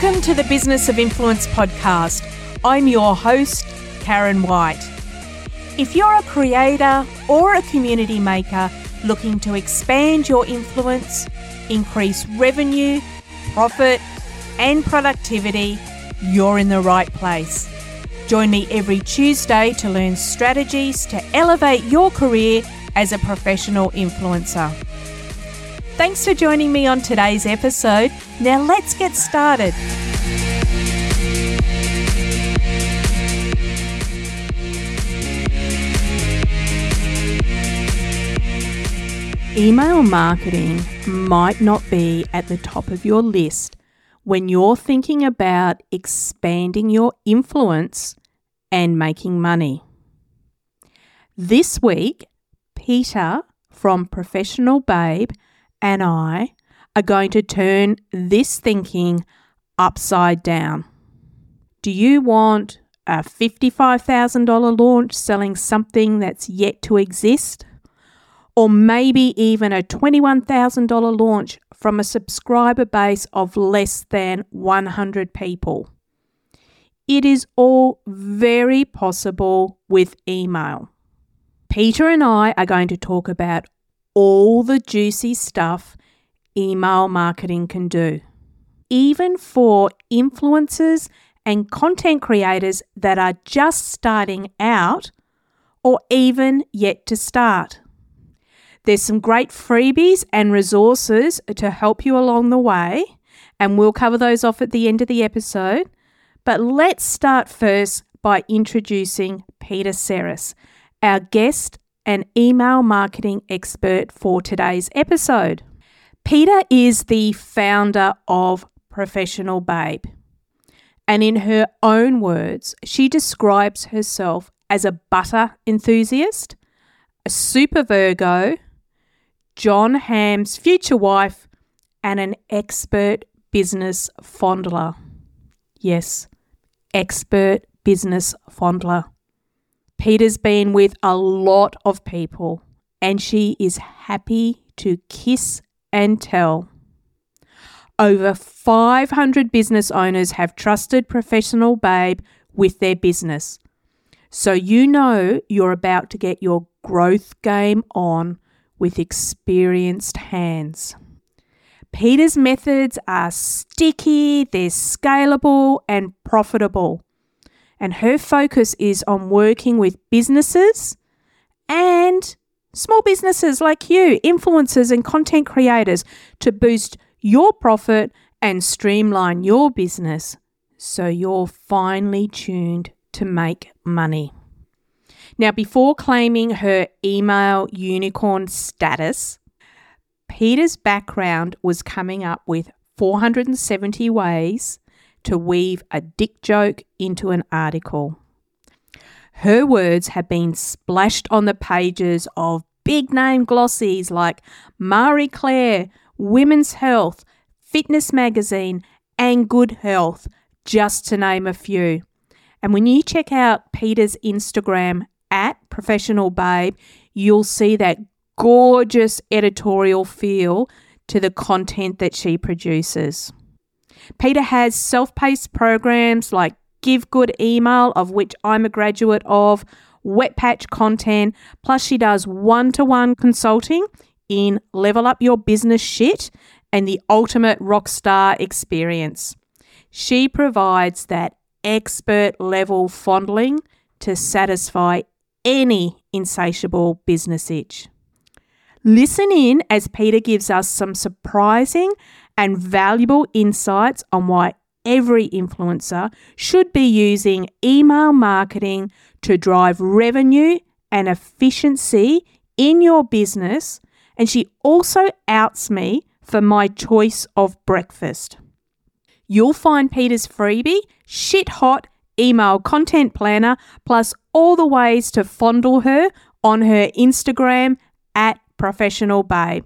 Welcome to the Business of Influence podcast. I'm your host, Karen White. If you're a creator or a community maker looking to expand your influence, increase revenue, profit, and productivity, you're in the right place. Join me every Tuesday to learn strategies to elevate your career as a professional influencer. Thanks for joining me on today's episode. Now let's get started. Email marketing might not be at the top of your list when you're thinking about expanding your influence and making money. This week, Peta from Professional Babe and I are going to turn this thinking upside down. Do you want a $55,000 launch selling something that's yet to exist? Or maybe even a $21,000 launch from a subscriber base of less than 100 people? It is all very possible with email. Peta and I are going to talk about all the juicy stuff email marketing can do, even for influencers and content creators that are just starting out or even yet to start. There's some great freebies and resources to help you along the way, and we'll cover those off at the end of the episode. But let's start first by introducing Peta Serras, our guest and email marketing expert for today's episode. Peta is the founder of Professional Babe. And in her own words, she describes herself as a butter enthusiast, a super Virgo, Jon Hamm's future wife, and an expert business fondler. Yes, expert business fondler. Peta's been with a lot of people and she is happy to kiss and tell. Over 500 business owners have trusted Professional Babe with their business. So you know you're about to get your growth game on with experienced hands. Peta's methods are sticky, they're scalable, and profitable and her focus is on working with businesses and small businesses like you, influencers and content creators to boost your profit and streamline your business so you're finely tuned to make money. Now, before claiming her email unicorn status, Peta's background was coming up with 470 ways to weave a dick joke into an article. Her words have been splashed on the pages of big name glossies like Marie Claire, Women's Health, Fitness Magazine, and Good Health, just to name a few. And when you check out Peta's Instagram at Professional Babe, you'll see that gorgeous editorial feel to the content that she produces. Peta has self paced programs like Give Good Email, of which I'm a graduate of, Wet Patch Content, plus she does one to one consulting in Level Up Your Business Shit and the Ultimate Rockstar Experience. She provides that expert level fondling to satisfy any insatiable business itch. Listen in as Peta gives us some surprising and valuable insights on why every influencer should be using email marketing to drive revenue and efficiency in your business. And she also outs me for my choice of breakfast. You'll find Peta's freebie, shit hot email content planner, plus all the ways to fondle her on her Instagram at professional babe.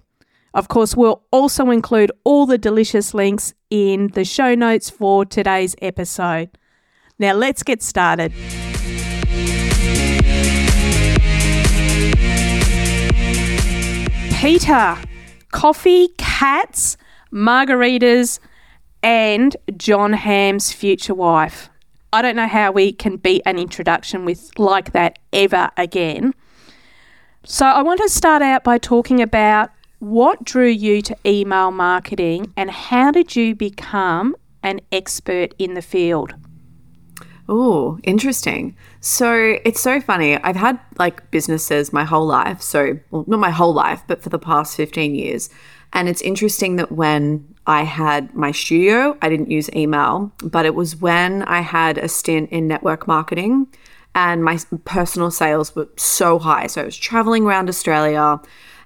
Of course, we'll also include all the delicious links in the show notes for today's episode. Now, let's get started. Peta, coffee, cats, margaritas, and Jon Hamm's future wife. I don't know how we can beat an introduction with like that ever again. So I want to start out by talking about what drew you to email marketing and how did you become an expert in the field? Oh, interesting. So it's so funny. I've had like businesses my whole life. So, well, not my whole life, but for the past 15 years. And it's interesting that when I had my studio, I didn't use email, but it was when I had a stint in network marketing and my personal sales were so high. So I was traveling around Australia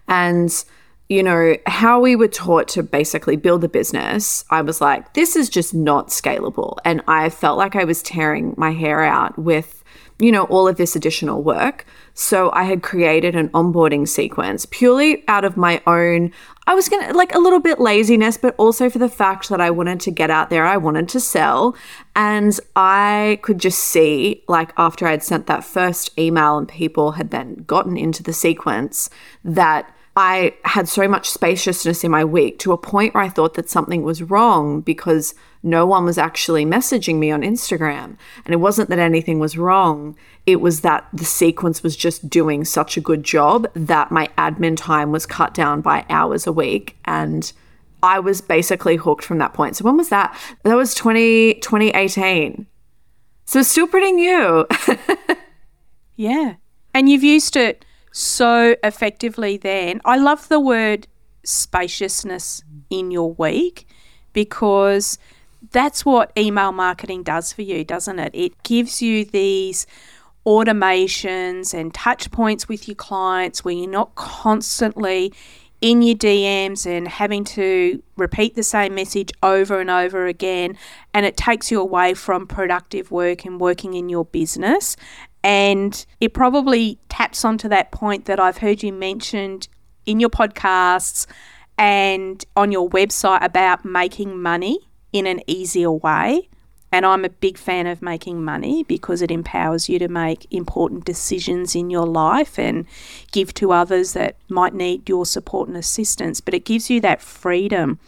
and you know, how we were taught to basically build a business, I was like, this is just not scalable. And I felt like I was tearing my hair out with, you know, all of this additional work. So I had created an onboarding sequence purely out of my own, I was going to like a little bit laziness, but also for the fact that I wanted to get out there, I wanted to sell. And I could just see, like, after I'd sent that first email and people had then gotten into the sequence, that I had so much spaciousness in my week to a point where I thought that something was wrong because no one was actually messaging me on Instagram. And it wasn't that anything was wrong, it was that the sequence was just doing such a good job that my admin time was cut down by hours a week. And I was basically hooked from that point. So when was that? That was 20, 2018. So it's still pretty new. yeah. And you've used it so effectively then. I love the word spaciousness in your week because that's what email marketing does for you, doesn't it? It gives you these automations and touch points with your clients where you're not constantly in your DMs and having to repeat the same message over and over again. And it takes you away from productive work and working in your business. And it probably taps onto that point that I've heard you mentioned in your podcasts and on your website about making money in an easier way. And I'm a big fan of making money because it empowers you to make important decisions in your life and give to others that might need your support and assistance. But it gives you that freedom.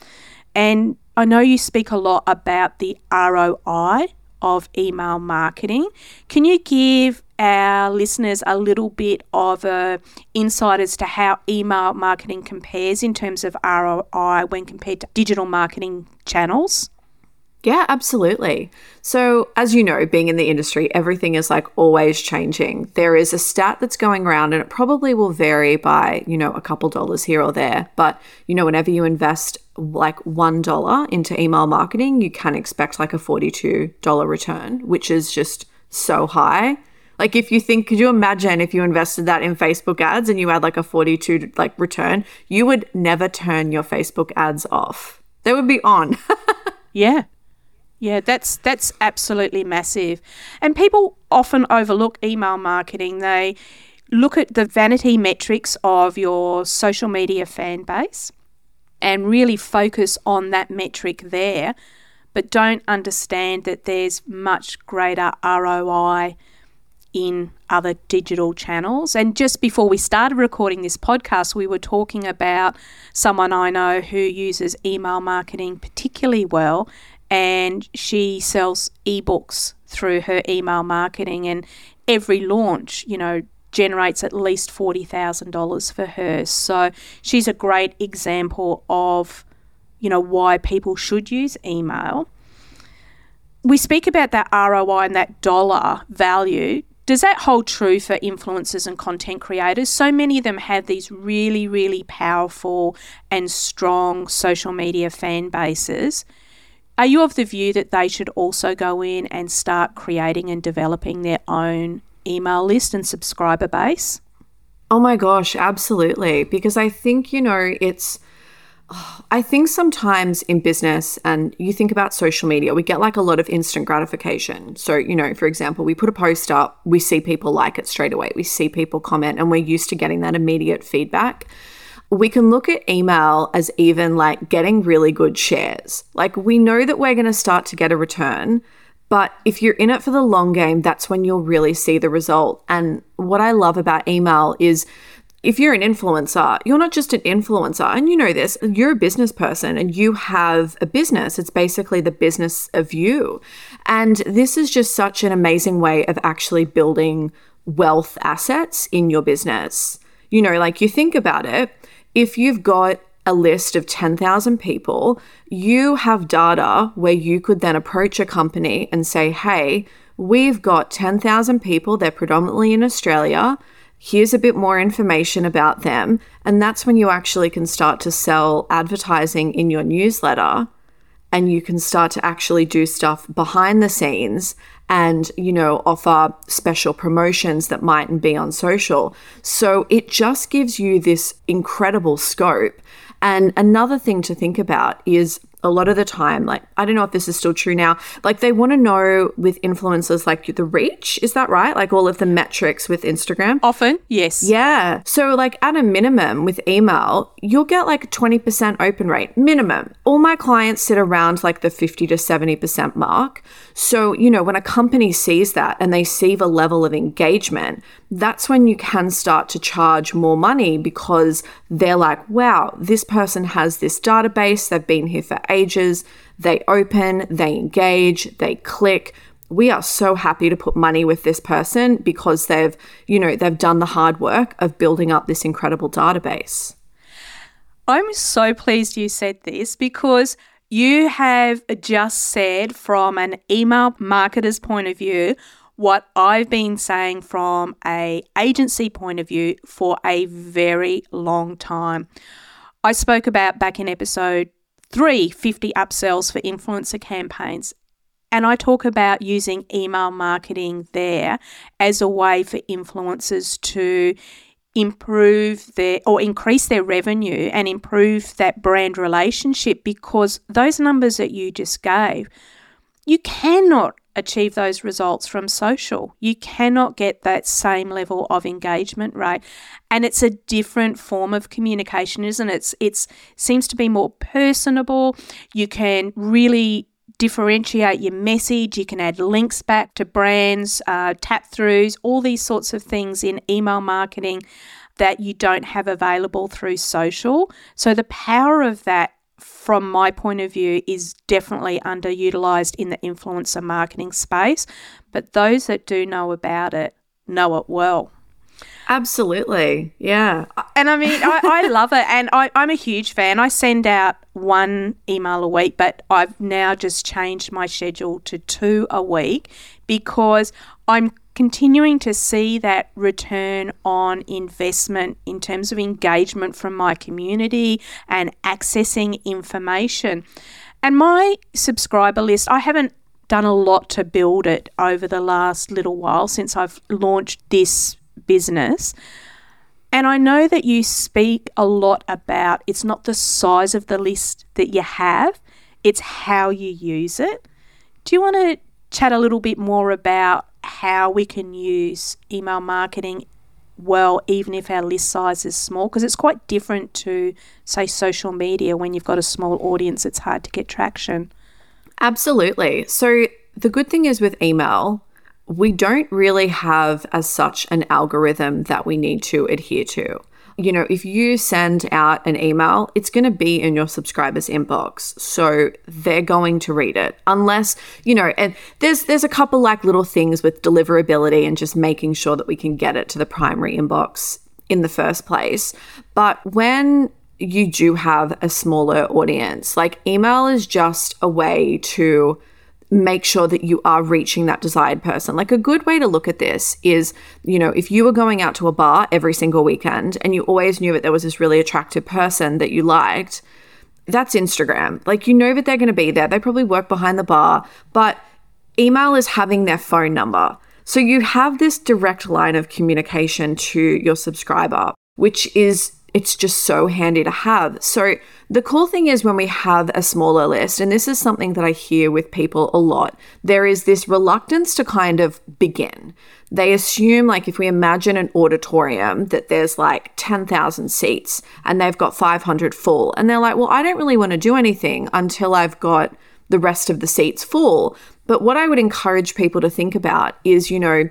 And I know you speak a lot about the ROI of email marketing. Can you give our listeners a little bit of a insight as to how email marketing compares in terms of ROI when compared to digital marketing channels? Yeah, absolutely. So, as you know, being in the industry, everything is like always changing. There is a stat that's going around and it probably will vary by, you know, a couple dollars here or there. But, you know, whenever you invest like $1 into email marketing, you can expect like a $42 return, which is just so high. Like if you think, could you imagine if you invested that in Facebook ads and you had like a 42 like return, you would never turn your Facebook ads off. They would be on. yeah. Yeah, that's that's absolutely massive. And people often overlook email marketing. They look at the vanity metrics of your social media fan base and really focus on that metric there, but don't understand that there's much greater ROI in other digital channels. And just before we started recording this podcast, we were talking about someone I know who uses email marketing particularly well and she sells ebooks through her email marketing and every launch you know generates at least $40,000 for her so she's a great example of you know why people should use email we speak about that ROI and that dollar value does that hold true for influencers and content creators? So many of them have these really, really powerful and strong social media fan bases. Are you of the view that they should also go in and start creating and developing their own email list and subscriber base? Oh my gosh, absolutely. Because I think, you know, it's. I think sometimes in business, and you think about social media, we get like a lot of instant gratification. So, you know, for example, we put a post up, we see people like it straight away, we see people comment, and we're used to getting that immediate feedback we can look at email as even like getting really good shares. Like we know that we're going to start to get a return, but if you're in it for the long game, that's when you'll really see the result. And what I love about email is if you're an influencer, you're not just an influencer, and you know this, you're a business person and you have a business. It's basically the business of you. And this is just such an amazing way of actually building wealth assets in your business. You know, like you think about it, if you've got a list of 10,000 people, you have data where you could then approach a company and say, hey, we've got 10,000 people, they're predominantly in Australia. Here's a bit more information about them. And that's when you actually can start to sell advertising in your newsletter and you can start to actually do stuff behind the scenes and you know offer special promotions that mightn't be on social. So it just gives you this incredible scope. And another thing to think about is a lot of the time, like, I don't know if this is still true now, like, they want to know with influencers, like, the reach. Is that right? Like, all of the metrics with Instagram? Often, yes. Yeah. So, like, at a minimum with email, you'll get like 20% open rate, minimum. All my clients sit around like the 50 to 70% mark. So, you know, when a company sees that and they see the level of engagement, that's when you can start to charge more money because they're like, wow, this person has this database, they've been here for ages, they open, they engage, they click. We are so happy to put money with this person because they've, you know, they've done the hard work of building up this incredible database. I'm so pleased you said this because you have just said from an email marketer's point of view what I've been saying from a agency point of view for a very long time. I spoke about back in episode 3 50 upsells for influencer campaigns. And I talk about using email marketing there as a way for influencers to improve their or increase their revenue and improve that brand relationship because those numbers that you just gave, you cannot achieve those results from social. You cannot get that same level of engagement rate. And it's a different form of communication, isn't it? It's it's seems to be more personable. You can really differentiate your message. You can add links back to brands, uh, tap throughs, all these sorts of things in email marketing that you don't have available through social. So the power of that from my point of view, is definitely underutilized in the influencer marketing space. But those that do know about it know it well. Absolutely. Yeah. And I mean, I, I love it. And I, I'm a huge fan. I send out one email a week, but I've now just changed my schedule to two a week because I'm continuing to see that return on investment in terms of engagement from my community and accessing information. And my subscriber list, I haven't done a lot to build it over the last little while since I've launched this business. And I know that you speak a lot about it's not the size of the list that you have, it's how you use it. Do you want to chat a little bit more about how we can use email marketing well, even if our list size is small, because it's quite different to, say, social media when you've got a small audience, it's hard to get traction. Absolutely. So, the good thing is with email, we don't really have as such an algorithm that we need to adhere to you know, if you send out an email, it's going to be in your subscribers' inbox. So they're going to read it. Unless, you know, and there's there's a couple like little things with deliverability and just making sure that we can get it to the primary inbox in the first place. But when you do have a smaller audience, like email is just a way to make sure that you are reaching that desired person. Like a good way to look at this is, you know, if you were going out to a bar every single weekend and you always knew that there was this really attractive person that you liked, that's Instagram. Like you know that they're going to be there. They probably work behind the bar, but email is having their phone number. So you have this direct line of communication to your subscriber, which is it's just so handy to have. So, the cool thing is when we have a smaller list, and this is something that I hear with people a lot, there is this reluctance to kind of begin. They assume, like, if we imagine an auditorium, that there's like 10,000 seats and they've got 500 full. And they're like, well, I don't really want to do anything until I've got the rest of the seats full. But what I would encourage people to think about is, you know,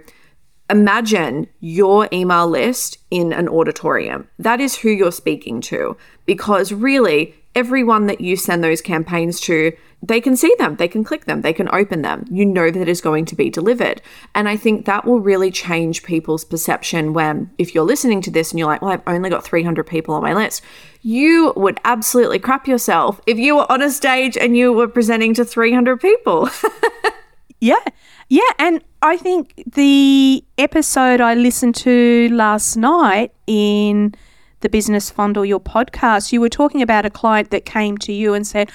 imagine your email list in an auditorium. That is who you're speaking to because really everyone that you send those campaigns to, they can see them, they can click them, they can open them. You know that is going to be delivered. And I think that will really change people's perception when, if you're listening to this and you're like, well, I've only got 300 people on my list, you would absolutely crap yourself if you were on a stage and you were presenting to 300 people. yeah. Yeah. And I think the episode I listened to last night in the Business Funnel, your podcast, you were talking about a client that came to you and said,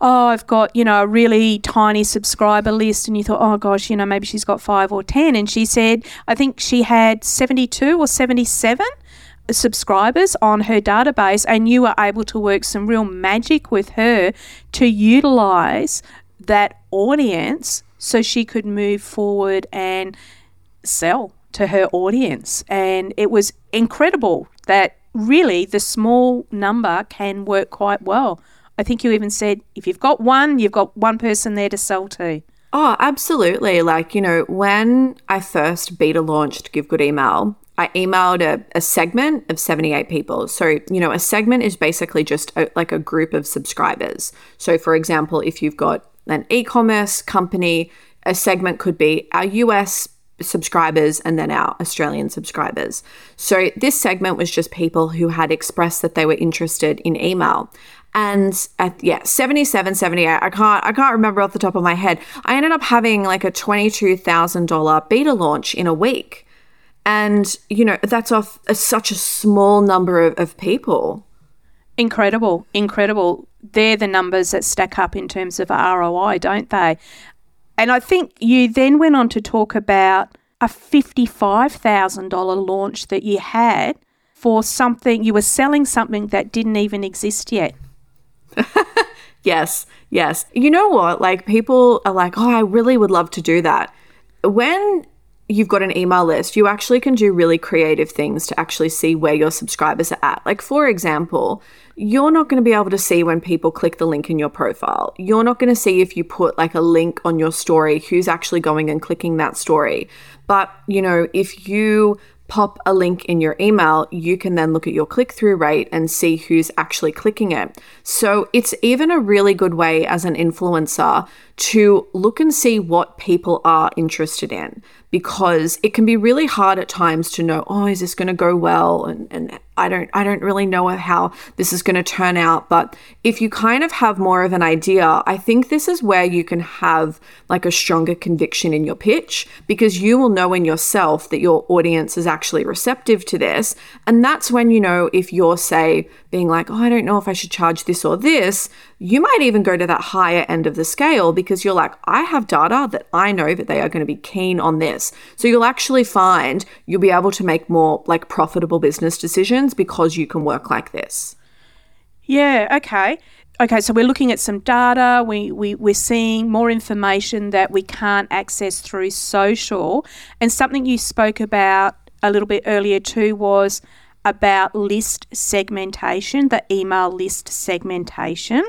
Oh, I've got, you know, a really tiny subscriber list. And you thought, oh gosh, you know, maybe she's got five or 10. And she said, I think she had 72 or 77 subscribers on her database. And you were able to work some real magic with her to utilize that audience so she could move forward and sell to her audience. And it was incredible that really the small number can work quite well. I think you even said if you've got one, you've got one person there to sell to. Oh, absolutely. Like, you know, when I first beta launched Give Good Email, I emailed a, a segment of 78 people. So, you know, a segment is basically just a, like a group of subscribers. So, for example, if you've got an e commerce company, a segment could be our US subscribers and then our Australian subscribers. So this segment was just people who had expressed that they were interested in email. And at yeah, 77, 78, I can't I can't remember off the top of my head. I ended up having like a $22,000 beta launch in a week. And you know, that's off a, such a small number of, of people. Incredible, incredible. They're the numbers that stack up in terms of ROI, don't they? And I think you then went on to talk about a $55,000 launch that you had for something, you were selling something that didn't even exist yet. yes, yes. You know what? Like, people are like, oh, I really would love to do that. When you've got an email list, you actually can do really creative things to actually see where your subscribers are at. Like, for example, you're not going to be able to see when people click the link in your profile. You're not going to see if you put like a link on your story who's actually going and clicking that story. But, you know, if you pop a link in your email, you can then look at your click through rate and see who's actually clicking it. So it's even a really good way as an influencer to look and see what people are interested in because it can be really hard at times to know, oh, is this going to go well? And, and I don't, I don't really know how this is going to turn out. But if you kind of have more of an idea, I think this is where you can have like a stronger conviction in your pitch because you will know in yourself that your audience is actually receptive to this. And that's when you know if you're, say, being like, oh, I don't know if I should charge this or this, you might even go to that higher end of the scale because you're like, I have data that I know that they are going to be keen on this. So you'll actually find you'll be able to make more like profitable business decisions because you can work like this. Yeah, okay. Okay, so we're looking at some data. We, we, we're seeing more information that we can't access through social. And something you spoke about a little bit earlier too was about list segmentation, the email list segmentation.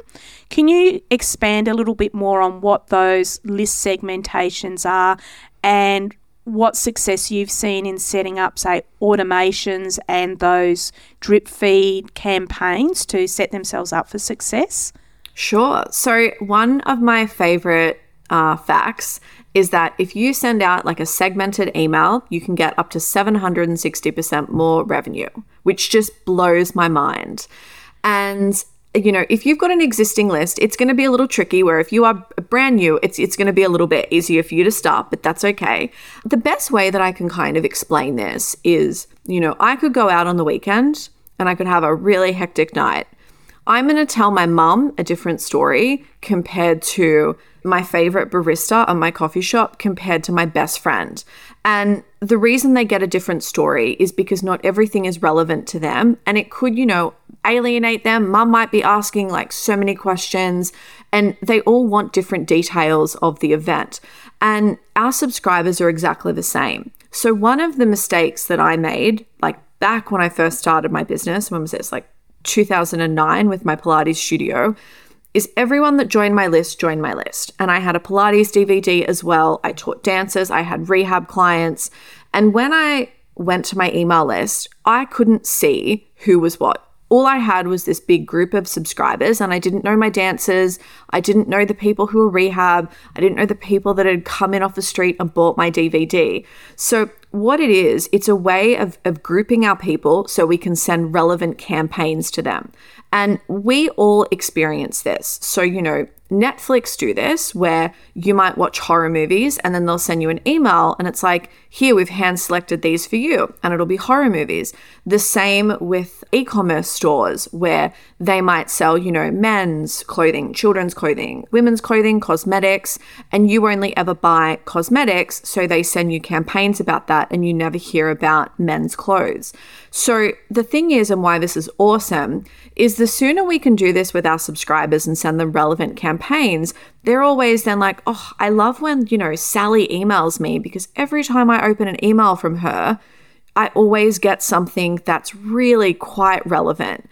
Can you expand a little bit more on what those list segmentations are and what success you've seen in setting up, say, automations and those drip feed campaigns to set themselves up for success? Sure. So, one of my favorite uh, facts is that if you send out like a segmented email, you can get up to 760% more revenue, which just blows my mind. And you know, if you've got an existing list, it's going to be a little tricky where if you are brand new, it's it's going to be a little bit easier for you to start, but that's okay. The best way that I can kind of explain this is, you know, I could go out on the weekend and I could have a really hectic night. I'm going to tell my mum a different story compared to my favorite barista on my coffee shop compared to my best friend. And the reason they get a different story is because not everything is relevant to them. And it could, you know, alienate them. Mum might be asking like so many questions, and they all want different details of the event. And our subscribers are exactly the same. So, one of the mistakes that I made, like back when I first started my business, when was this? Like 2009 with my Pilates studio is everyone that joined my list joined my list. And I had a Pilates DVD as well. I taught dancers, I had rehab clients, And when I went to my email list, I couldn't see who was what all I had was this big group of subscribers, and I didn't know my dancers. I didn't know the people who were rehab. I didn't know the people that had come in off the street and bought my DVD. So, what it is, it's a way of, of grouping our people so we can send relevant campaigns to them. And we all experience this. So, you know, Netflix do this where you might watch horror movies and then they'll send you an email and it's like, here, we've hand selected these for you, and it'll be horror movies. The same with e commerce stores where they might sell, you know, men's clothing, children's clothing, women's clothing, cosmetics, and you only ever buy cosmetics. So they send you campaigns about that and you never hear about men's clothes. So the thing is, and why this is awesome, is the sooner we can do this with our subscribers and send them relevant campaigns, they're always then like, oh, I love when, you know, Sally emails me because every time I open an email from her, I always get something that's really quite relevant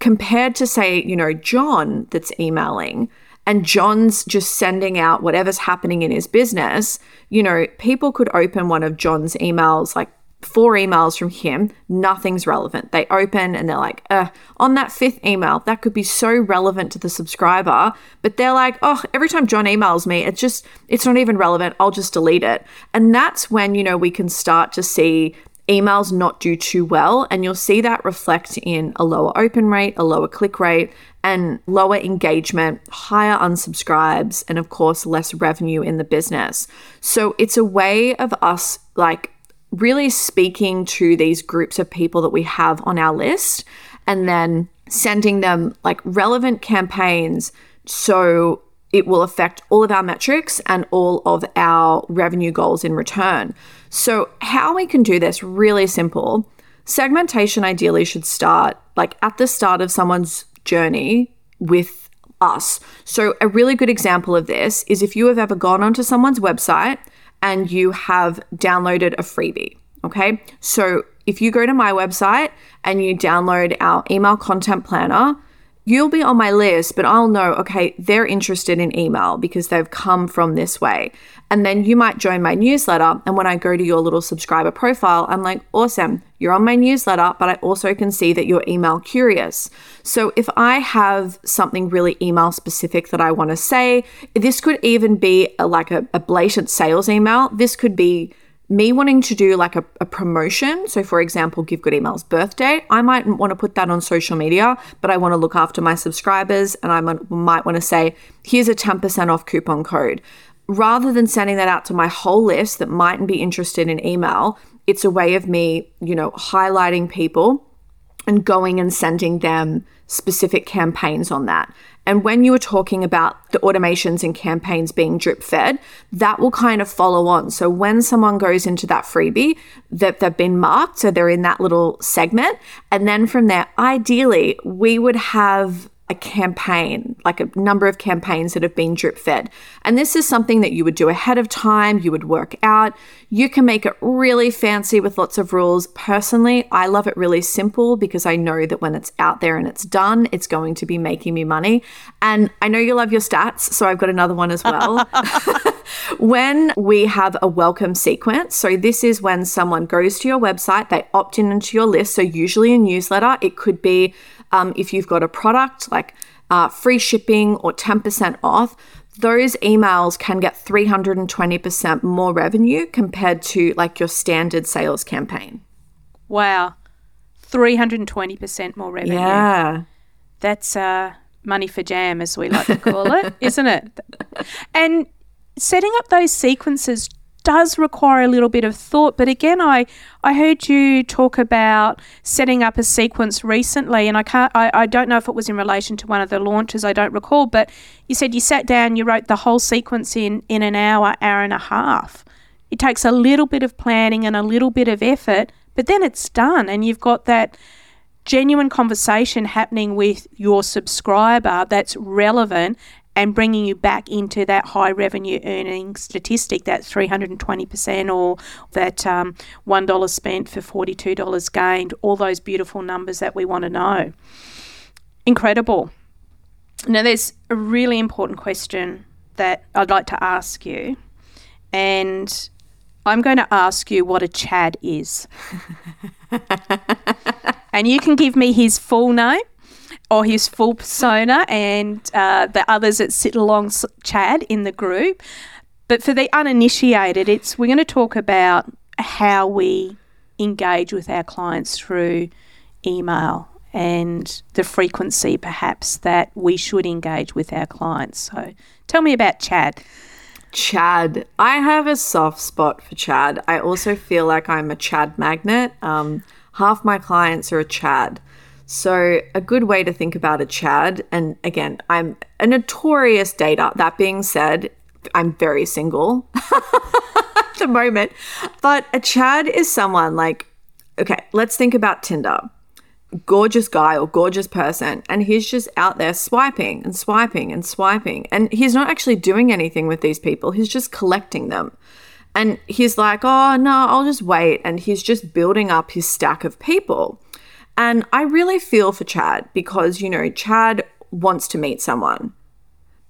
compared to, say, you know, John that's emailing and John's just sending out whatever's happening in his business. You know, people could open one of John's emails like four emails from him, nothing's relevant. They open and they're like, uh, on that fifth email, that could be so relevant to the subscriber, but they're like, oh, every time John emails me, it's just, it's not even relevant. I'll just delete it. And that's when, you know, we can start to see emails not do too well. And you'll see that reflect in a lower open rate, a lower click rate, and lower engagement, higher unsubscribes, and of course, less revenue in the business. So it's a way of us like really speaking to these groups of people that we have on our list and then sending them like relevant campaigns so it will affect all of our metrics and all of our revenue goals in return. So, how we can do this really simple. Segmentation ideally should start like at the start of someone's journey with us. So, a really good example of this is if you have ever gone onto someone's website and you have downloaded a freebie. Okay. So if you go to my website and you download our email content planner, you'll be on my list, but I'll know, okay, they're interested in email because they've come from this way. And then you might join my newsletter. And when I go to your little subscriber profile, I'm like, awesome, you're on my newsletter, but I also can see that you're email curious. So if I have something really email specific that I want to say, this could even be a, like a, a blatant sales email. This could be me wanting to do like a, a, promotion, so for example, Give Good Email's birthday, I might want to put that on social media, but I want to look after my subscribers and I might want to say, here's a 10% off coupon code. Rather than sending that out to my whole list that mightn't be interested in email, it's a way of me, you know, highlighting people and going and sending them specific campaigns on that. And when you were talking about the automations and campaigns being drip fed, that will kind of follow on. So when someone goes into that freebie, that they've been marked, so they're in that little segment. And then from there, ideally, we would have a campaign, like a number of campaigns that have been drip fed. And this is something that you would do ahead of time, you would work out. You can make it really fancy with lots of rules. Personally, I love it really simple because I know that when it's out there and it's done, it's going to be making me money. And I know you love your stats, so I've got another one as well. when we have a welcome sequence, so this is when someone goes to your website, they opt in into your list. So, usually a newsletter, it could be um, if you've got a product like uh, free shipping or 10% off, those emails can get 320% more revenue compared to like your standard sales campaign. Wow. 320% more revenue. Yeah. That's uh, money for jam, as we like to call it, isn't it? And setting up those sequences does require a little bit of thought. But again, I, I heard you talk about setting up a sequence recently, and I can't I, I don't know if it was in relation to one of the launches, I don't recall, but you said you sat down, you wrote the whole sequence in in an hour, hour and a half. It takes a little bit of planning and a little bit of effort, but then it's done and you've got that genuine conversation happening with your subscriber that's relevant and bringing you back into that high revenue earning statistic, that 320% or that um, $1 spent for $42 gained, all those beautiful numbers that we want to know. Incredible. Now, there's a really important question that I'd like to ask you. And I'm going to ask you what a Chad is. and you can give me his full name or his full persona and uh, the others that sit along Chad in the group. But for the uninitiated, it's we're going to talk about how we engage with our clients through email and the frequency perhaps that we should engage with our clients. So tell me about Chad. Chad. I have a soft spot for Chad. I also feel like I'm a Chad magnet. Um, half my clients are a Chad. So, a good way to think about a Chad, and again, I'm a notorious dater. That being said, I'm very single at the moment. But a Chad is someone like, okay, let's think about Tinder. Gorgeous guy or gorgeous person and he's just out there swiping and swiping and swiping. And he's not actually doing anything with these people. He's just collecting them. And he's like oh no i'll just wait. And he's just building up his stack of people and i really feel for chad because you know chad wants to meet someone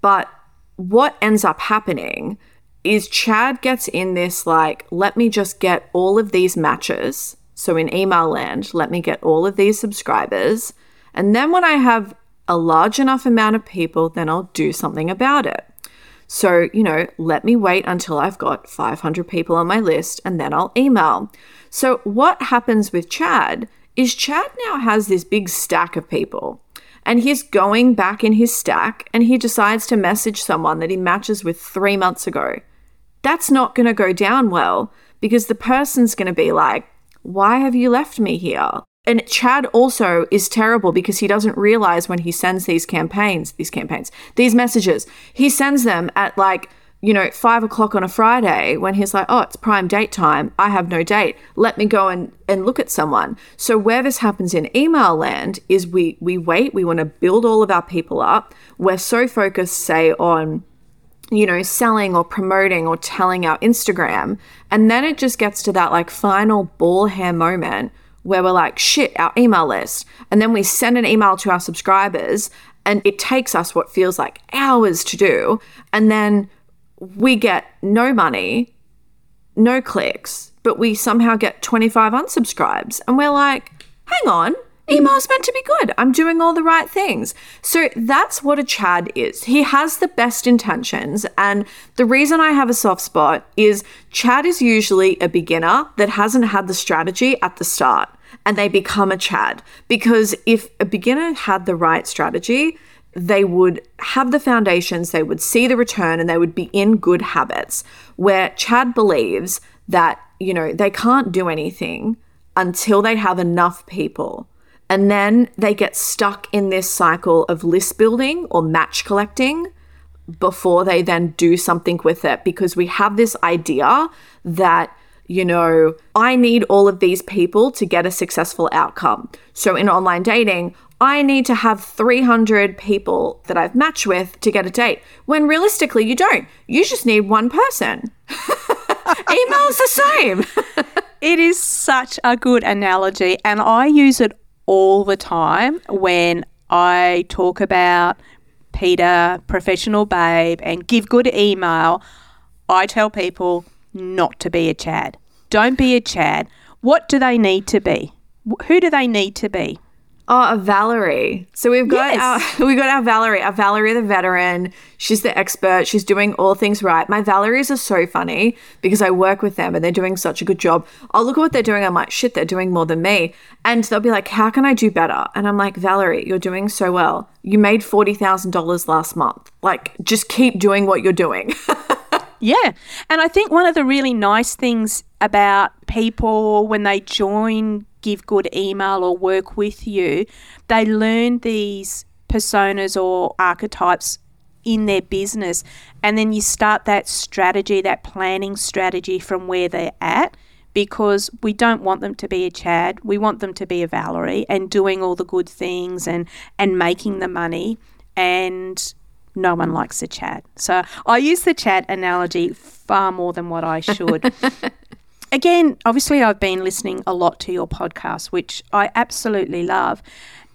but what ends up happening is chad gets in this like let me just get all of these matches so in email land, let me get all of these subscribers. And then when I have a large enough amount of people, then I'll do something about it. So, you know, let me wait until I've got 500 people on my list and then I'll email. So, what happens with Chad is Chad now has this big stack of people and he's going back in his stack and he decides to message someone that he matches with three months ago. That's not going to go down well because the person's going to be like, why have you left me here? And Chad also is terrible because he doesn't realize when he sends these campaigns, these campaigns, these messages, he sends them at like, you know, five o'clock on a Friday when he's like, oh, it's prime date time. I have no date. Let me go and, and look at someone. So where this happens in email land is we we wait, we want to build all of our people up. We're so focused, say, on you know, selling or promoting or telling our Instagram. And then it just gets to that like final ball hair moment where we're like, shit, our email list. And then we send an email to our subscribers and it takes us what feels like hours to do. And then we get no money, no clicks, but we somehow get 25 unsubscribes. And we're like, hang on, Email's meant to be good. I'm doing all the right things. So that's what a Chad is. He has the best intentions. And the reason I have a soft spot is Chad is usually a beginner that hasn't had the strategy at the start and they become a Chad. Because if a beginner had the right strategy, they would have the foundations, they would see the return, and they would be in good habits. Where Chad believes that, you know, they can't do anything until they have enough people and then they get stuck in this cycle of list building or match collecting before they then do something with it because we have this idea that you know, I need all of these people to get a successful outcome. So in online dating, I need to have 300 people that I've matched with to get a date. When realistically, you don't. You just need one person. Email's the same. it is such a good analogy, and I use it all the time when I talk about Peta, professional babe, and give good email. I tell people not to be a Chad. Don't be a Chad. What do they need to be? Who do they need to be? Oh, a Valerie. So we've got yes. our we got our Valerie, our Valerie the veteran. She's the expert. She's doing all things right. My Valeries are so funny because I work with them and they're doing such a good job. I'll look at what they're doing. I'm like, shit, they're doing more than me. And they'll be like, how can I do better? And I'm like, Valerie, you're doing so well. You made forty thousand dollars last month. Like, just keep doing what you're doing. yeah. And I think one of the really nice things about people when they join give good email or work with you, they learn these personas or archetypes in their business. And then you start that strategy, that planning strategy from where they're at because we don't want them to be a Chad. We want them to be a Valerie and doing all the good things and, and making the money. And no one likes a Chad. So I use the Chad analogy far more than what I should. again, obviously, I've been listening a lot to your podcast, which I absolutely love.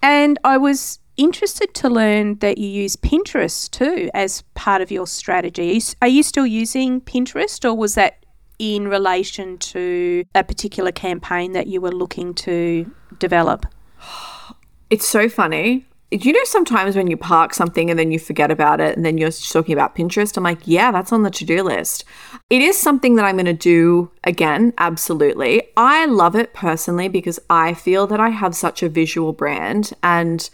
And I was interested to learn that you use Pinterest too as part of your strategy. Are you still using Pinterest or was that in relation to a particular campaign that you were looking to develop? It's so funny. Do you know sometimes when you park something and then you forget about it and then you're talking about Pinterest? I'm like, yeah, that's on the to do list. It is something that I'm going to do again, absolutely. I love it personally because I feel that I have such a visual brand and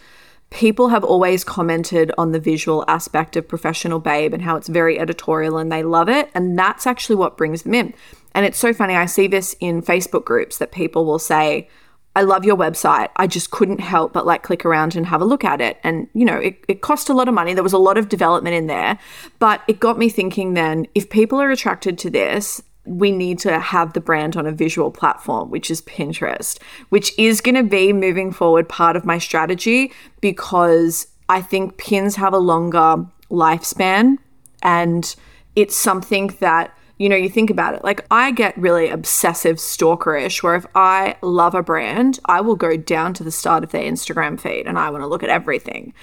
people have always commented on the visual aspect of Professional Babe and how it's very editorial and they love it. And that's actually what brings them in. And it's so funny. I see this in Facebook groups that people will say, I love your website. I just couldn't help but like click around and have a look at it. And, you know, it, it cost a lot of money. There was a lot of development in there. But it got me thinking then if people are attracted to this, we need to have the brand on a visual platform, which is Pinterest, which is going to be moving forward part of my strategy because I think pins have a longer lifespan and it's something that you know, you think about it. Like I get really obsessive stalkerish where if I love a brand, I will go down to the start of their Instagram feed and I want to look at everything.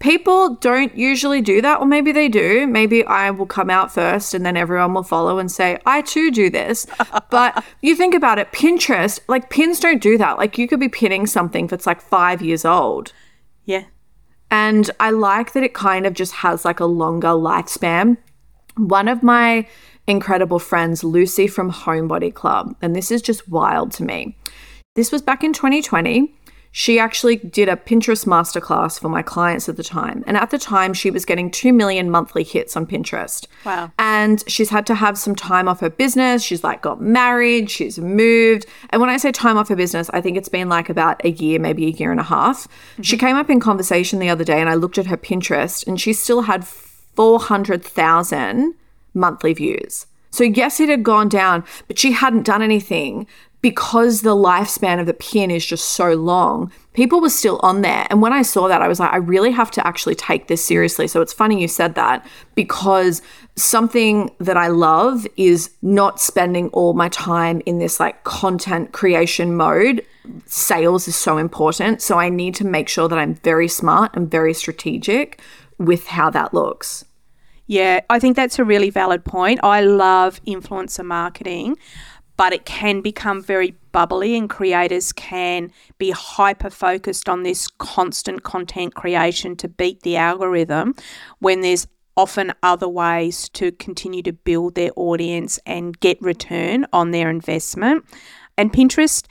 People don't usually do that, or maybe they do. Maybe I will come out first and then everyone will follow and say, I too do this. but you think about it, Pinterest, like pins don't do that. Like you could be pinning something that's like five years old. Yeah. And I like that it kind of just has like a longer lifespan. One of my incredible friends, Lucy from Homebody Club. And this is just wild to me. This was back in 2020. She actually did a Pinterest masterclass for my clients at the time. And at the time, she was getting 2 million monthly hits on Pinterest. Wow. And she's had to have some time off her business. She's like got married, she's moved. And when I say time off her business, I think it's been like about a year, maybe a year and a half. Mm-hmm. She came up in conversation the other day and I looked at her Pinterest and she still had 400,000 monthly views. So, yes, it had gone down, but she hadn't done anything because the lifespan of the pin is just so long. People were still on there. And when I saw that, I was like, I really have to actually take this seriously. So, it's funny you said that because something that I love is not spending all my time in this like content creation mode. Sales is so important. So, I need to make sure that I'm very smart and very strategic with how that looks. Yeah, I think that's a really valid point. I love influencer marketing, but it can become very bubbly, and creators can be hyper focused on this constant content creation to beat the algorithm when there's often other ways to continue to build their audience and get return on their investment. And Pinterest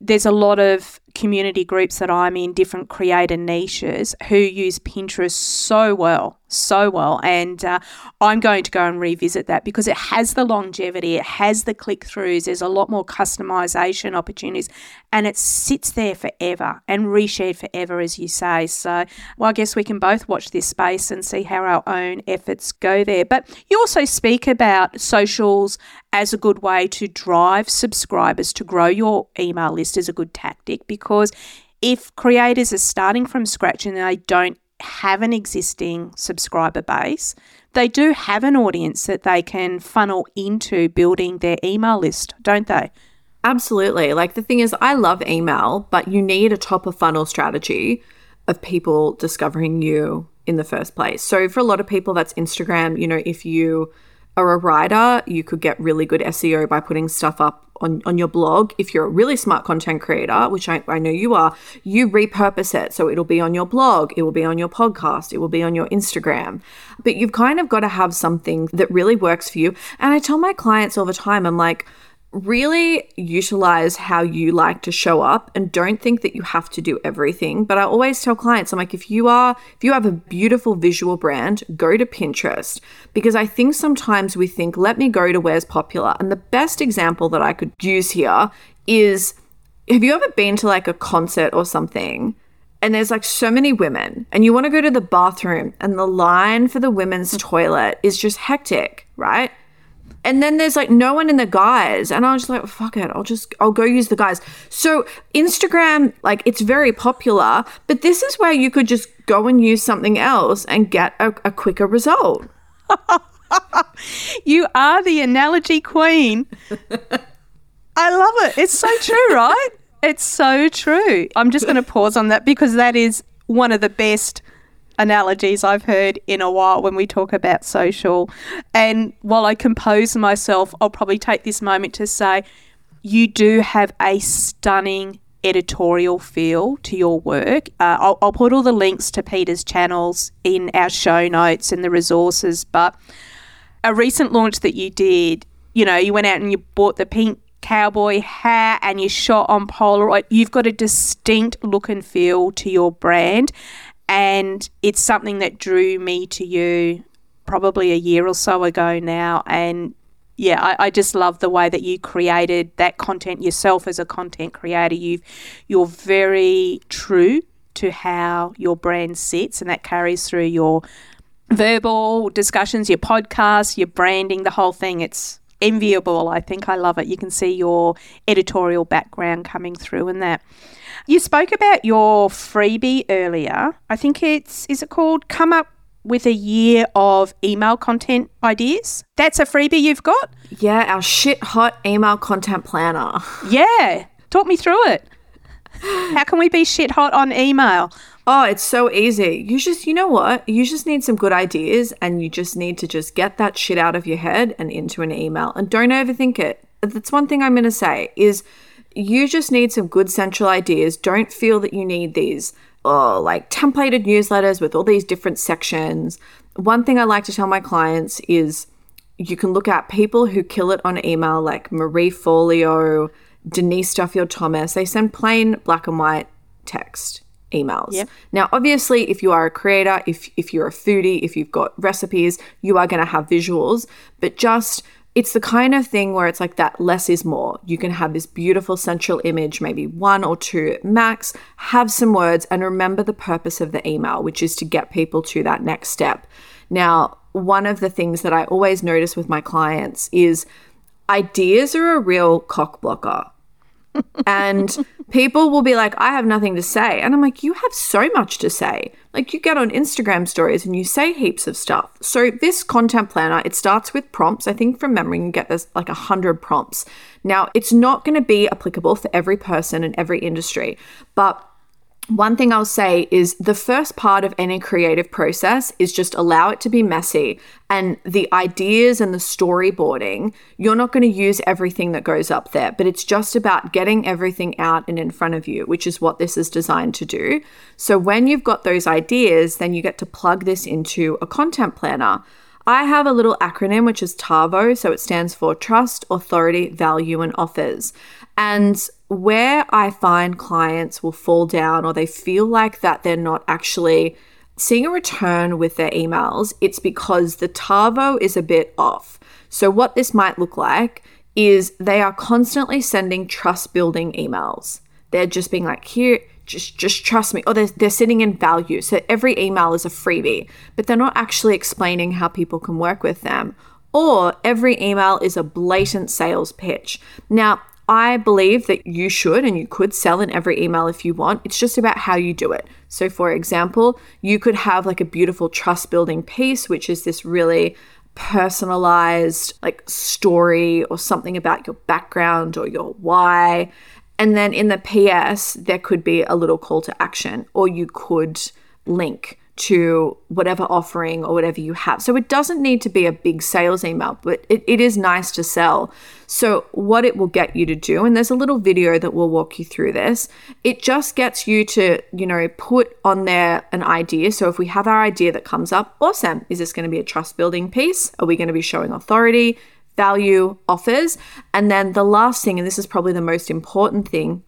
there's a lot of community groups that I'm in, different creator niches, who use Pinterest so well, so well. And uh, I'm going to go and revisit that because it has the longevity, it has the click throughs, there's a lot more customization opportunities, and it sits there forever and reshared forever, as you say. So, well, I guess we can both watch this space and see how our own efforts go there. But you also speak about socials as a good way to drive subscribers to grow your email list is a good tactic because if creators are starting from scratch and they don't have an existing subscriber base, they do have an audience that they can funnel into building their email list, don't they? Absolutely. Like the thing is, I love email, but you need a top of funnel strategy of people discovering you in the first place. So for a lot of people, that's Instagram. You know, if you are a writer, you could get really good SEO by putting stuff up on, on your blog. If you're a really smart content creator, which I, I know you are, you repurpose it. So it'll be on your blog, it will be on your podcast, it will be on your Instagram. But you've kind of got to have something that really works for you. And I tell my clients all the time, I'm like, really utilize how you like to show up and don't think that you have to do everything. But I always tell clients, I'm like, if you are, if you have a beautiful visual brand, go to Pinterest. Because I think sometimes we think, let me go to where's popular. And the best example that I could use here is have you ever been to like a concert or something? And there's like so many women, and you want to go to the bathroom, and the line for the women's toilet is just hectic, right? And then there's like no one in the guys. And I was just like, fuck it, I'll just, I'll go use the guys. So Instagram, like, it's very popular, but this is where you could just go and use something else and get a, a quicker result. you are the analogy queen. I love it. It's so true, right? It's so true. I'm just going to pause on that because that is one of the best analogies I've heard in a while when we talk about social. And while I compose myself, I'll probably take this moment to say you do have a stunning editorial feel to your work. Uh, I'll, I'll put all the links to Peta's channels in our show notes and the resources. But a recent launch that you did, you know, you went out and you bought the pink cowboy hat and you shot on Polaroid. You've got a distinct look and feel to your brand. And it's something that drew me to you probably a year or so ago now. And yeah, I, I, just love the way that you created that content yourself as a content creator. You've you're very true to how your brand sits, and that carries through your verbal discussions, your podcasts, your branding, the whole thing. It's enviable. I think I love it. You can see your editorial background coming through in that. You spoke about your freebie earlier. I think it's is it called Come Up with a year of email content ideas. That's a freebie you've got? Yeah, our shit hot email content planner. Yeah. Talk me through it. How can we be shit hot on email? Oh, it's so easy. You just, you know what? You just need some good ideas and you just need to just get that shit out of your head and into an email and don't overthink it. That's one thing I'm going to say is you just need some good central ideas. Don't feel that you need these oh, like templated newsletters with all these different sections. One thing I like to tell my clients is you can look at people who kill it on email, like Marie Forleo, Denise Duffield Thomas. They send plain black and white text emails. Yep. Now, obviously, if you are a creator, if if you're a foodie, if you've got recipes, you are going to have visuals, but just it's the kind of thing where it's like that less is more. You can have this beautiful central image, maybe one or two max, have some words, and remember the purpose of the email, which is to get people to that next step. Now, one of the things that I always notice with my clients is ideas are a real cock blocker and people will be like, I have nothing to say. And I'm like, you have so much to say. Like, you get on Instagram stories and you say heaps of stuff. So, this content planner, it starts with prompts. I think from memory, you get this like a 100 prompts. Now, it's not going to be applicable for every person in every industry, but one thing I'll say is the first part of any creative process is just allow it to be messy. And the ideas and the storyboarding, you're not going to use everything that goes up there, but it's just about getting everything out and in front of you, which is what this is designed to do. So when you've got those ideas, then you get to plug this into a content planner. I have a little acronym which is TAVO, so it stands for Trust, Authority, Value, and Offers. And where I find clients will fall down or they feel like that they're not actually seeing a return with their emails, it's because the TAVO is a bit off. So, what this might look like is they are constantly sending trust building emails. They're just being like, here, just just trust me. Or they're, they're sitting in value. So every email is a freebie, but they're not actually explaining how people can work with them. Or every email is a blatant sales pitch. Now, I believe that you should and you could sell in every email if you want. It's just about how you do it. So, for example, you could have like a beautiful trust building piece, which is this really personalized like story or something about your background or your why. And then in the PS, there could be a little call to action, or you could link to whatever offering or whatever you have. So it doesn't need to be a big sales email, but it, it is nice to sell. So, what it will get you to do, and there's a little video that will walk you through this, it just gets you to, you know, put on there an idea. So, if we have our idea that comes up, awesome. Is this going to be a trust building piece? Are we going to be showing authority, value, offers? And then the last thing, and this is probably the most important thing,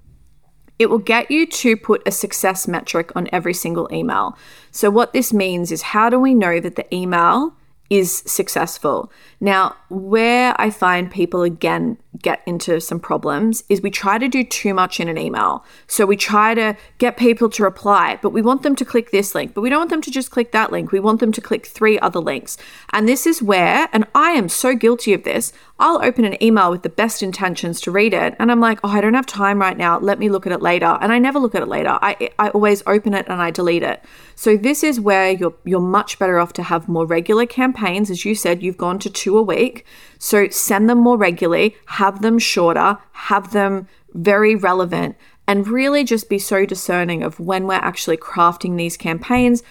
it will get you to put a success metric on every single email. So, what this means is how do we know that the email is successful? Now, where I find people again get into some problems is we try to do too much in an email. So we try to get people to reply, but we want them to click this link, but we don't want them to just click that link. We want them to click three other links. And this is where, and I am so guilty of this, I'll open an email with the best intentions to read it. And I'm like, oh, I don't have time right now. Let me look at it later. And I never look at it later. I, I always open it and I delete it. So this is where you're you're much better off to have more regular campaigns. As you said, you've gone to two a week. So send them more regularly, have them shorter, have them very relevant, and really just be so discerning of when we're actually crafting these campaigns.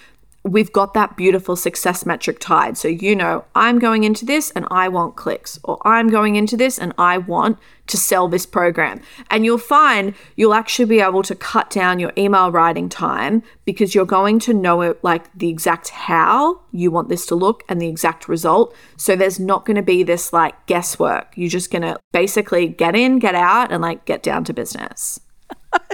We've got that beautiful success metric tied. So, you know, I'm going into this and I want clicks, or I'm going into this and I want to sell this program. And you'll find you'll actually be able to cut down your email writing time because you're going to know it like the exact how you want this to look and the exact result. So, there's not going to be this like guesswork. You're just going to basically get in, get out, and like get down to business.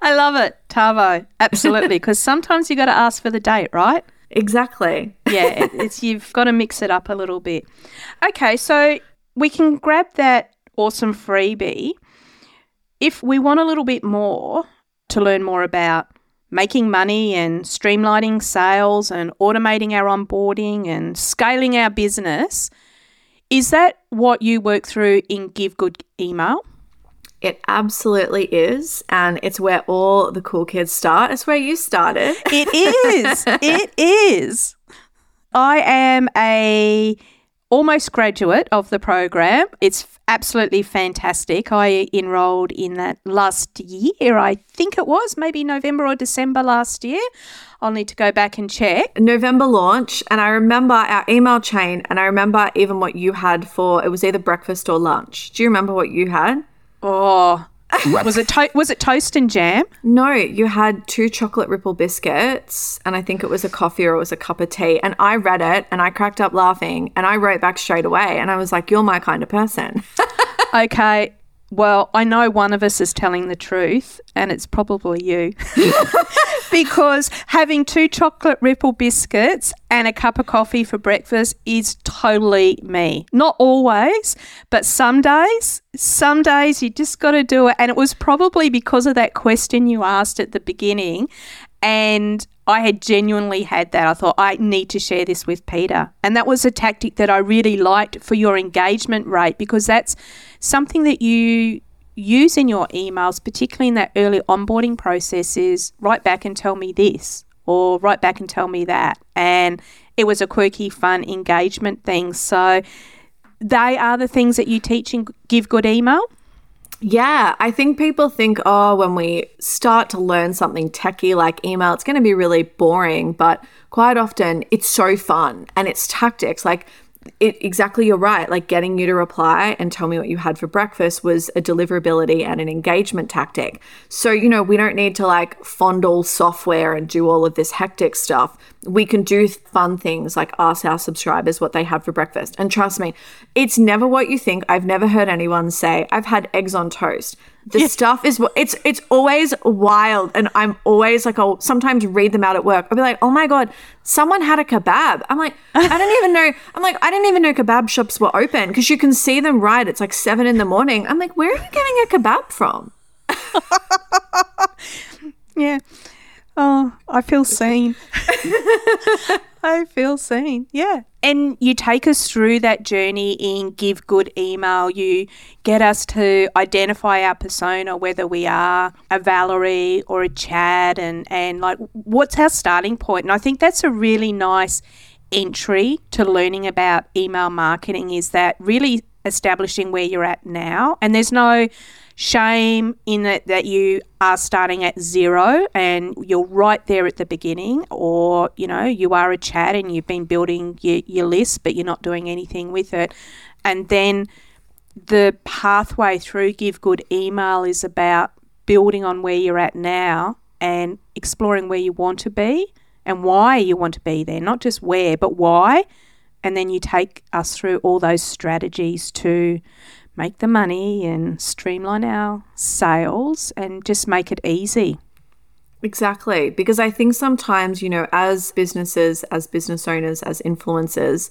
I love it, Tavo. Absolutely, because sometimes you got to ask for the date, right? Exactly. yeah, it's you've got to mix it up a little bit. Okay, so we can grab that awesome freebie. If we want a little bit more to learn more about making money and streamlining sales and automating our onboarding and scaling our business, is that what you work through in Give Good Email? It absolutely is. And it's where all the cool kids start. It's where you started. It is. it is. I am a almost graduate of the program. It's absolutely fantastic. I enrolled in that last year, I think it was, maybe November or December last year. I'll need to go back and check. November launch, and I remember our email chain, and I remember even what you had for it was either breakfast or lunch. Do you remember what you had? Oh, was it to- was it toast and jam? No, you had two chocolate ripple biscuits, and I think it was a coffee or it was a cup of tea. And I read it, and I cracked up laughing, and I wrote back straight away, and I was like, "You're my kind of person." okay, well, I know one of us is telling the truth, and it's probably you. because having two chocolate ripple biscuits and a cup of coffee for breakfast is totally me. Not always, but some days, some days you just got to do it. And it was probably because of that question you asked at the beginning. And I had genuinely had that. I thought, I need to share this with Peta. And that was a tactic that I really liked for your engagement rate because that's something that you use in your emails, particularly in that early onboarding process, is write back and tell me this or write back and tell me that. And it was a quirky, fun engagement thing. So they are the things that you teach and give good email. Yeah, I think people think, oh, when we start to learn something techy like email, it's going to be really boring. But quite often, it's so fun and it's tactics. Like it exactly you're right. Like getting you to reply and tell me what you had for breakfast was a deliverability and an engagement tactic. So you know we don't need to like fondle software and do all of this hectic stuff. We can do fun things like ask our subscribers what they had for breakfast. And trust me it's never what you think. I've never heard anyone say i've had eggs on toast the yeah. stuff is it's it's always wild, and I'm always like I'll sometimes read them out at work. I'll be like, oh my god, someone had a kebab. I'm like, I don't even know. I'm like, I didn't even know kebab shops were open because you can see them right. It's like seven in the morning. I'm like, where are you getting a kebab from? yeah. Oh, I feel seen. I feel seen. Yeah. And you take us through that journey in Give Good Email. You get us to identify our persona, whether we are a Valerie or a Chad, and, and like what's our starting point. And I think that's a really nice entry to learning about email marketing is that really establishing where you're at now. And there's no shame in that, that you are starting at zero and you're right there at the beginning, or you know, you are a Chad and you've been building your, your list, but you're not doing anything with it. And then the pathway through Give Good Email is about building on where you're at now and exploring where you want to be and why you want to be there, not just where, but why. And then you take us through all those strategies to make the money and streamline our sales and just make it easy. Exactly. Because I think sometimes, you know, as businesses, as business owners, as influencers,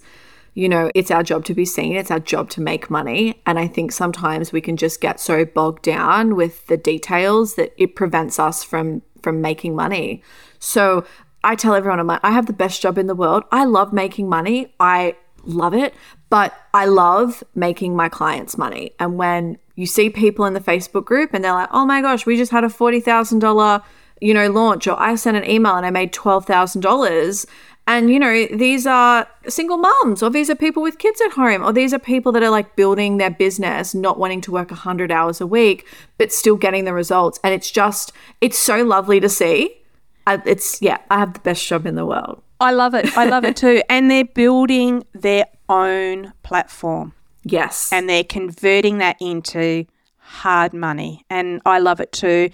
you know, it's our job to be seen, it's our job to make money. And I think sometimes we can just get so bogged down with the details that it prevents us from from making money. So I tell everyone I'm like, I have the best job in the world. I love making money. I love it. But I love making my clients money. And when you see people in the Facebook group and they're like, oh my gosh, we just had a $40,000, you know, launch, or I sent an email and I made $12,000. And, you know, these are single moms, or these are people with kids at home, or these are people that are like building their business, not wanting to work 100 hours a week, but still getting the results. And it's just, it's so lovely to see it's yeah, I have the best job in the world. I love it. I love it too. And they're building their own platform. Yes. And they're converting that into hard money. And I love it too.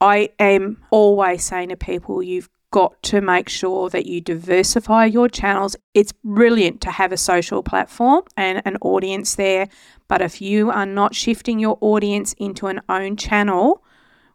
I am always saying to people, you've got to make sure that you diversify your channels. It's brilliant to have a social platform and an audience there. But if you are not shifting your audience into an own channel,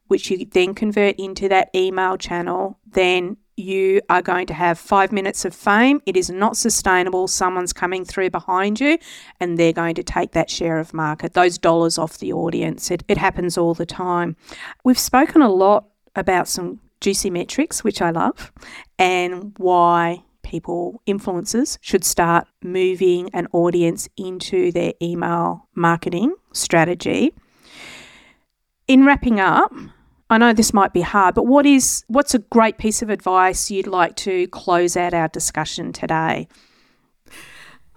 which you then convert into that email channel, then you are going to have five minutes of fame. It is not sustainable. Someone's coming through behind you and they're going to take that share of market, those dollars off the audience. It, it happens all the time. We've spoken a lot about some juicy metrics, which I love, and why people, influencers, should start moving an audience into their email marketing strategy. In wrapping up, I know this might be hard, but what is what's a great piece of advice you'd like to close out our discussion today?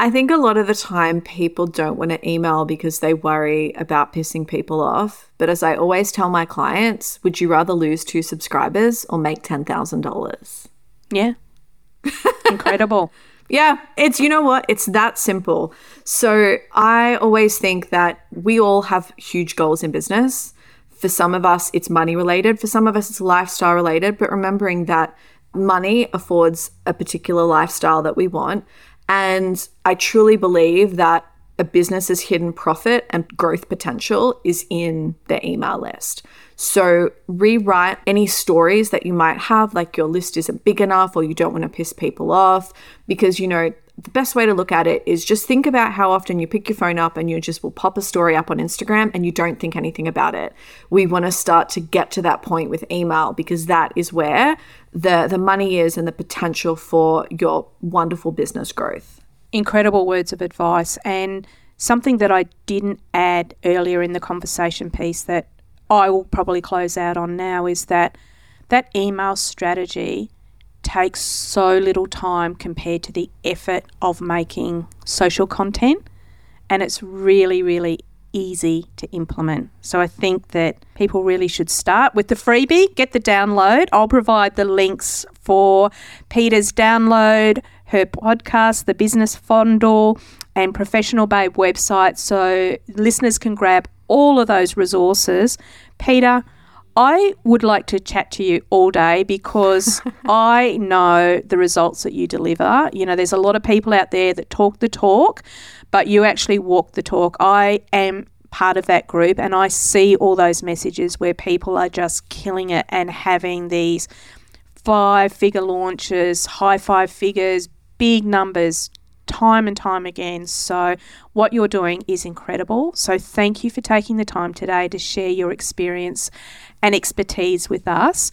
I think a lot of the time people don't want to email because they worry about pissing people off. But as I always tell my clients, would you rather lose two subscribers or make $10,000? Yeah. Incredible. Yeah, it's you know what? It's that simple. So I always think that we all have huge goals in business. For some of us, it's money related. For some of us, it's lifestyle related. But remembering that money affords a particular lifestyle that we want. And I truly believe that a business's hidden profit and growth potential is in their email list. So rewrite any stories that you might have, like your list isn't big enough or you don't want to piss people off, because you know the best way to look at it is just think about how often you pick your phone up and you just will pop a story up on Instagram and you don't think anything about it. We want to start to get to that point with email because that is where the the money is and the potential for your wonderful business growth. Incredible words of advice and something that I didn't add earlier in the conversation piece that I will probably close out on now is that that email strategy takes so little time compared to the effort of making social content. And it's really, really easy to implement. So I think that people really should start with the freebie, get the download. I'll provide the links for Peta's download, her podcast, the Business Fondle, and Professional Babe website so listeners can grab all of those resources. Peta, I would like to chat to you all day because I know the results that you deliver. You know, there's a lot of people out there that talk the talk, but you actually walk the talk. I am part of that group and I see all those messages where people are just killing it and having these five figure launches, high five figures, big numbers, time and time again. So, what you're doing is incredible. So, thank you for taking the time today to share your experience and expertise with us.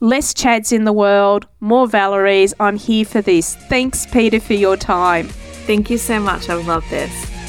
Less Chads in the world, more Valerie's. I'm here for this. Thanks, Peta, for your time. Thank you so much. I love this.